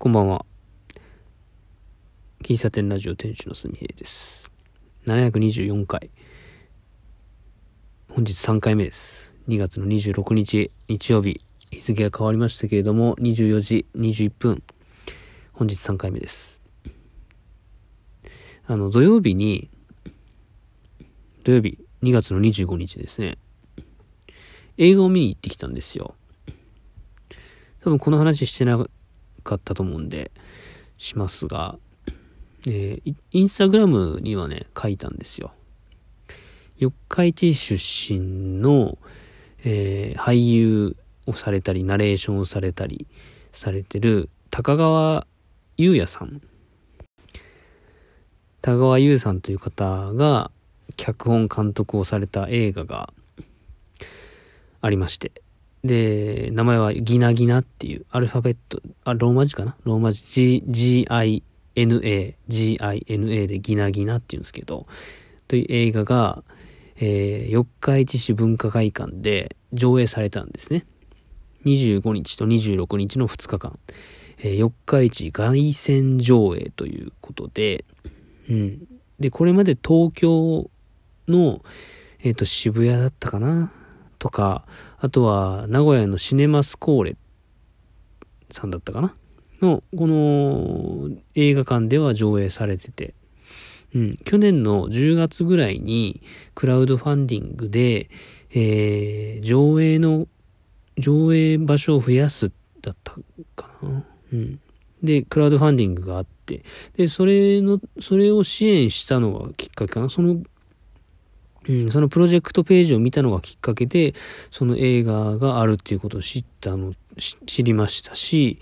こんばんは。喫茶店ラジオ店主のすみへいです。724回。本日3回目です。2月の26日、日曜日。日付が変わりましたけれども、24時21分。本日3回目です。あの、土曜日に、土曜日、2月の25日ですね。映画を見に行ってきたんですよ。多分この話してなかったと思うんで、しますが、えー、インスタグラムにはね、書いたんですよ。四日市出身の、えー、俳優をされたり、ナレーションをされたりされてる高川優也さん。高川優さんという方が脚本監督をされた映画がありまして、で、名前はギナギナっていうアルファベット、あ、ローマ字かな？ローマ字 G、G-I-N-A、G-I-N-A でギナギナっていうんですけど、という映画が、えー、四日市市文化会館で上映されたんですね。25日と26日の2日間、えー、四日市凱旋上映ということで、うん。で、これまで東京の、えっ、ー、と、渋谷だったかな？とか、あとは名古屋のシネマスコーレさんだったかな？の、この映画館では上映されてて、うん、去年の10月ぐらいにクラウドファンディングで、えー、上映の、上映場所を増やすだったかな？うん。で、クラウドファンディングがあって、で、それの、それを支援したのがきっかけかな。そのうん、そのプロジェクトページを見たのがきっかけで、その映画があるっていうことを知ったの、知りましたし、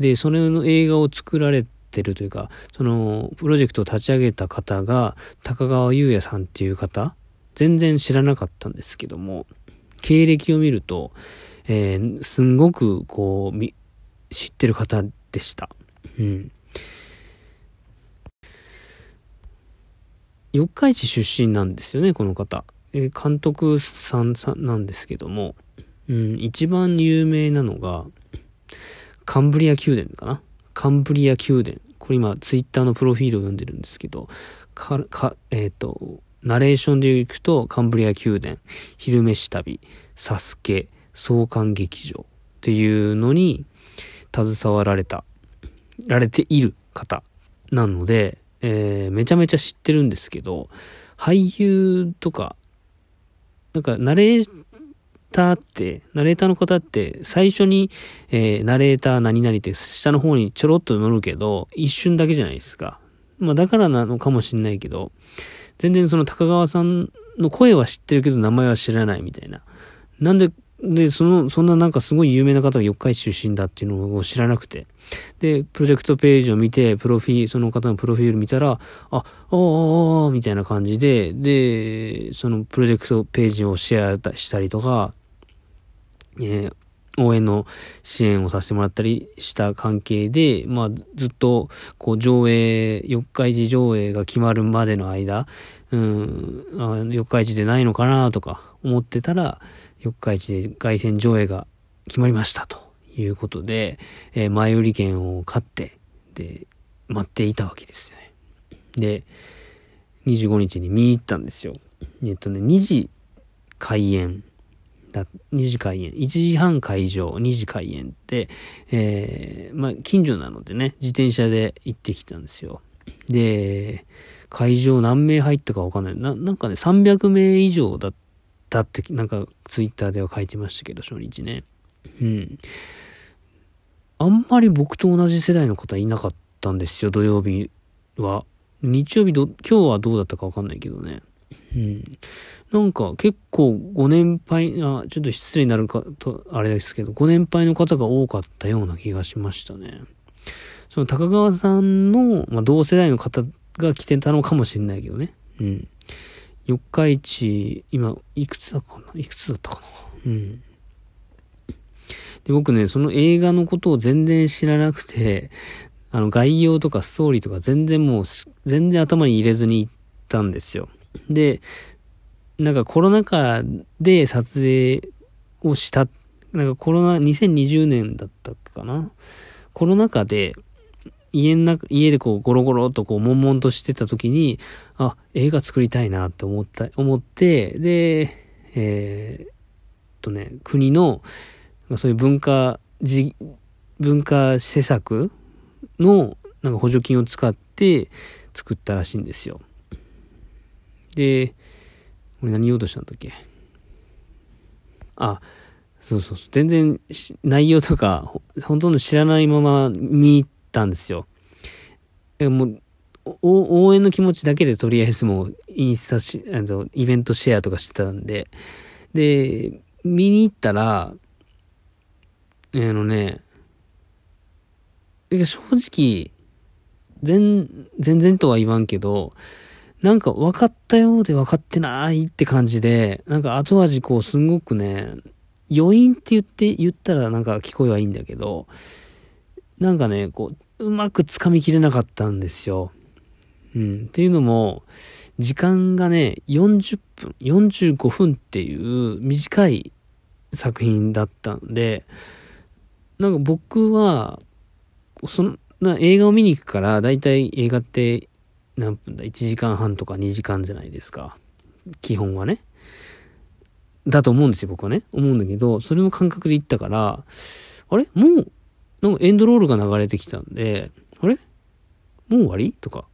で、それの映画を作られてるというか、そのプロジェクトを立ち上げた方が、高川優也さんっていう方、全然知らなかったんですけども、経歴を見ると、えー、すんごくこう、知ってる方でした。うん。四日市出身なんですよね、この方。えー、監督さんさんなんですけども、うん、一番有名なのが、カンブリア宮殿かな？カンブリア宮殿。これ今、ツイッターのプロフィールを読んでるんですけど、か、か、えっ、ー、と、ナレーションで行くと、カンブリア宮殿、昼飯旅、サスケ、創刊劇場っていうのに携わられた、られている方なので、えー、めちゃめちゃ知ってるんですけど、俳優とか、なんかナレーターって、ナレーターの方って最初に、えー、ナレーター何々って下の方にちょろっと乗るけど、一瞬だけじゃないですか。まあだからなのかもしんないけど、全然その高川さんの声は知ってるけど名前は知らないみたいな。なんでで、その、そんななんかすごい有名な方が四日市出身だっていうのを知らなくて。で、プロジェクトページを見て、プロフィー、その方のプロフィール見たら、あ、おー、みたいな感じで、で、そのプロジェクトページをシェアしたりとか、えー、応援の支援をさせてもらったりした関係で、まあ、ずっと、こう、上映、四日市上映が決まるまでの間、うん、あ四日市でないのかなとか思ってたら、四日市で凱旋上映が決まりましたということで、えー、前売り券を買って、で、待っていたわけですよね。で、25日に見に行ったんですよ。えっとね、2時開演だ、2時開演、1時半会場、2時開演って、えー、まあ、近所なのでね、自転車で行ってきたんですよ。で、会場何名入ったかわかんない。な、なんかね、300名以上だっただってなんかツイッターでは書いてましたけど、初日ね。うん。あんまり僕と同じ世代の方いなかったんですよ、土曜日は。日曜日ど、今日はどうだったかわかんないけどね。うん。なんか結構ご年配、あ、ちょっと失礼になるかと、あれですけど、ご年配の方が多かったような気がしましたね。その高川さんの、まあ、同世代の方が来てたのかもしれないけどね。うん。四日市、今、いくつだかな？いくつだったかな？うん。で、僕ね、その映画のことを全然知らなくて、あの、概要とかストーリーとか全然もう、全然頭に入れずに行ったんですよ。で、なんかコロナ禍で撮影をした、なんかコロナ、2020年だったかな？コロナ禍で、家の中、家でこうゴロゴロとこう悶々としてた時に、あ、映画作りたいなって思った、思って、で、えー、とね、国の、そういう文化、じ、文化施策の、なんか補助金を使って作ったらしいんですよ。で、俺何言おうとしたんだっけ？あ、そうそうそう全然内容とか、ほとんど知らないまま見にったんですよ。もう、応援の気持ちだけでとりあえずもうインスタし、あの、イベントシェアとかしてたんで、で、見に行ったら、あのね、正直、全、全然とは言わんけど、なんか分かったようで分かってないって感じで、なんか後味こうすんごくね、余韻って言って、言ったらなんか聞こえはいいんだけど、なんかね、こう、うまく掴みきれなかったんですよ。うん。っていうのも、時間がね、40分、45分っていう短い作品だったんで、なんか僕は、その、な映画を見に行くから、だいたい映画って何分だ ?1 時間半とか2時間じゃないですか。基本はね。だと思うんですよ、僕はね。思うんだけど、それの感覚で行ったから、あれ？もう、なんかエンドロールが流れてきたんで、あれ？もう終わり？とか。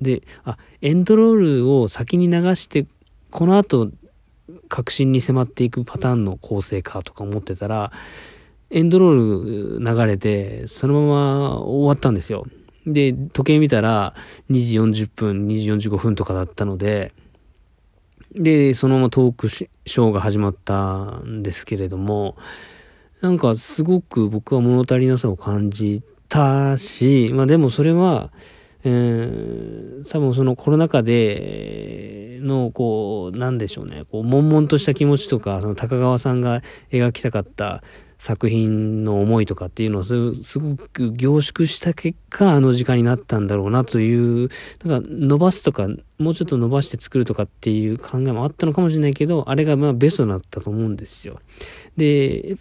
で、あ、エンドロールを先に流して、この後、確信に迫っていくパターンの構成かとか思ってたら、エンドロール流れて、そのまま終わったんですよ。で、時計見たら、2時40分、2時45分とかだったので、で、そのままトークショーが始まったんですけれども、なんかすごく僕は物足りなさを感じたし、まあでもそれは、えー、多分そのコロナ禍での、こう、なんでしょうね、こう、悶々とした気持ちとか、その高川さんが描きたかった作品の思いとかっていうのをすごく凝縮した結果、あの時間になったんだろうなという、なんか伸ばすとか、もうちょっと伸ばして作るとかっていう考えもあったのかもしれないけど、あれがまあベストだったと思うんですよ。で、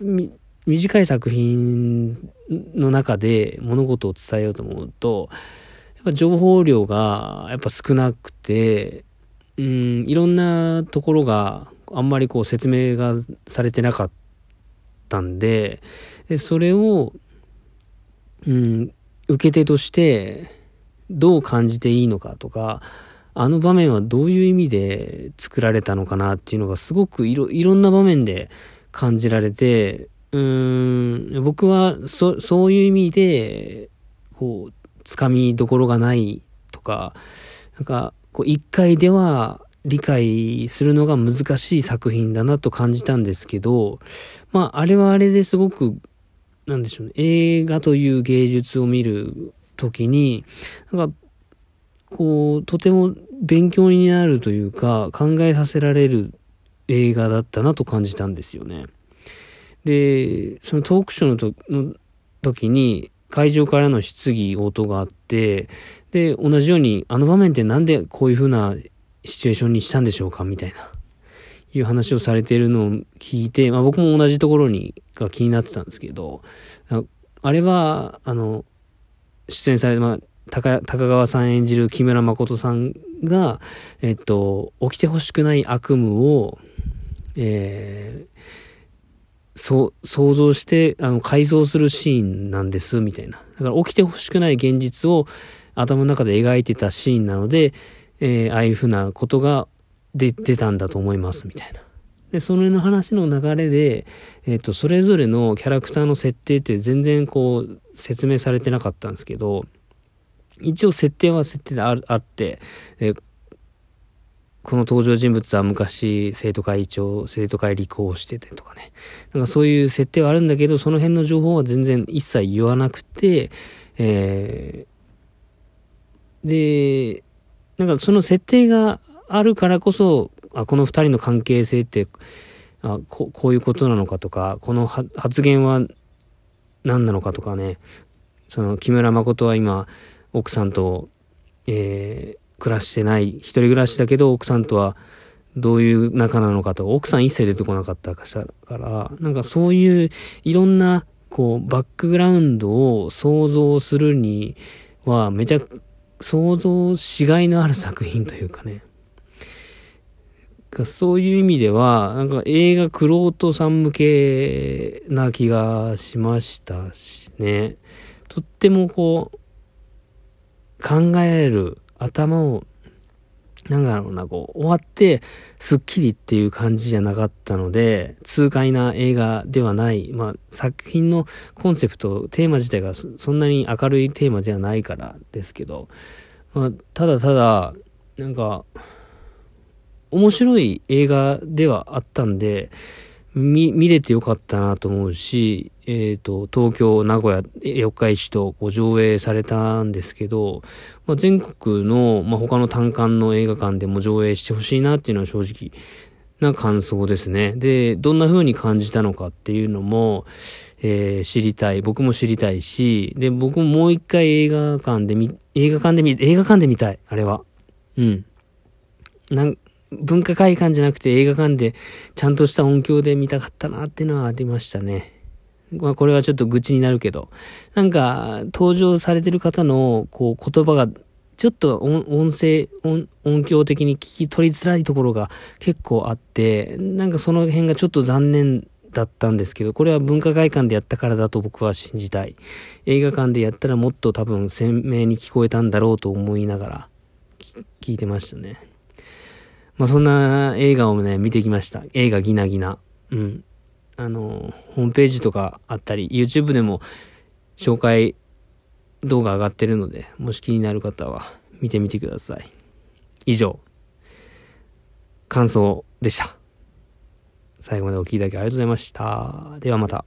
短い作品の中で物事を伝えようと思うと、やっぱ情報量がやっぱ少なくて、うん、いろんなところがあんまりこう説明がされてなかったんで、でそれを、うん、受け手としてどう感じていいのかとか、あの場面はどういう意味で作られたのかなっていうのがすごくいろ、いろんな場面で感じられて、うーん、僕はそ、そういう意味で、こう、つかみどころがないとか、なんか、こう、一回では理解するのが難しい作品だなと感じたんですけど、まあ、あれはあれですごく、なんでしょうね、映画という芸術を見るときに、なんか、こう、とても勉強になるというか、考えさせられる映画だったなと感じたんですよね。で、そのトークショーのとの時に、会場からの質疑応答があって、で、同じように、あの場面ってなんでこういう風なシチュエーションにしたんでしょうかみたいな、いう話をされているのを聞いて、まあ僕も同じところに、が気になってたんですけど、あれは、あの、出演され、まあ、高高川さん演じる木村誠さんが、えっと、起きてほしくない悪夢を、えー、そう、想像して、あの、改造するシーンなんです、みたいな。だから起きてほしくない現実を頭の中で描いてたシーンなので、えー、ああいうふうなことが出てたんだと思います、みたいな。で、その話の流れで、えっ、ー、と、それぞれのキャラクターの設定って全然こう、説明されてなかったんですけど、一応設定は設定であって、えこの登場人物は昔生徒会長、生徒会立候補しててとかね。なんかそういう設定はあるんだけど、その辺の情報は全然一切言わなくて、えー、で、なんかその設定があるからこそ、あこの二人の関係性ってあこ、こういうことなのかとか、この発言は何なのかとかね、その木村誠は今、奥さんと、えー、暮らしてない、一人暮らしだけど奥さんとはどういう仲なのかと、奥さん一切出てこなかったかしたから、なんかそういういろんなこう、バックグラウンドを想像するには、めちゃ、想像しがいのある作品というかね。そういう意味では、なんか映画クロートさん向けな気がしましたしね。とってもこう、考える頭をなんだろうな、こう、終わって、スッキリっていう感じじゃなかったので、痛快な映画ではない。まあ、作品のコンセプト、テーマ自体がそんなに明るいテーマではないからですけど、まあ、ただただ、なんか、面白い映画ではあったんで、見、見れてよかったなと思うし、えっ、ー、と、東京、名古屋、四日市とこう上映されたんですけど、まあ、全国の、まあ、他の単館の映画館でも上映してほしいなっていうのは正直な感想ですね。で、どんな風に感じたのかっていうのも、えー、知りたい。僕も知りたいし、で、僕ももう一回映画館で見、映画館で見、映画館で見たい。あれは。うん。なん、文化会館じゃなくて映画館でちゃんとした音響で見たかったなっていうのはありましたね。まあこれはちょっと愚痴になるけど、なんか登場されてる方のこう言葉がちょっと音声音、音響的に聞き取りづらいところが結構あって、なんかその辺がちょっと残念だったんですけど、これは文化会館でやったからだと僕は信じたい。映画館でやったらもっと多分鮮明に聞こえたんだろうと思いながら聞いてましたね。まあ、そんな映画をね、見てきました。映画ギナギナ。うん。あの、ホームページとかあったり、YouTube でも紹介動画上がってるので、もし気になる方は見てみてください。以上、感想でした。最後までお聴きいただきありがとうございました。ではまた。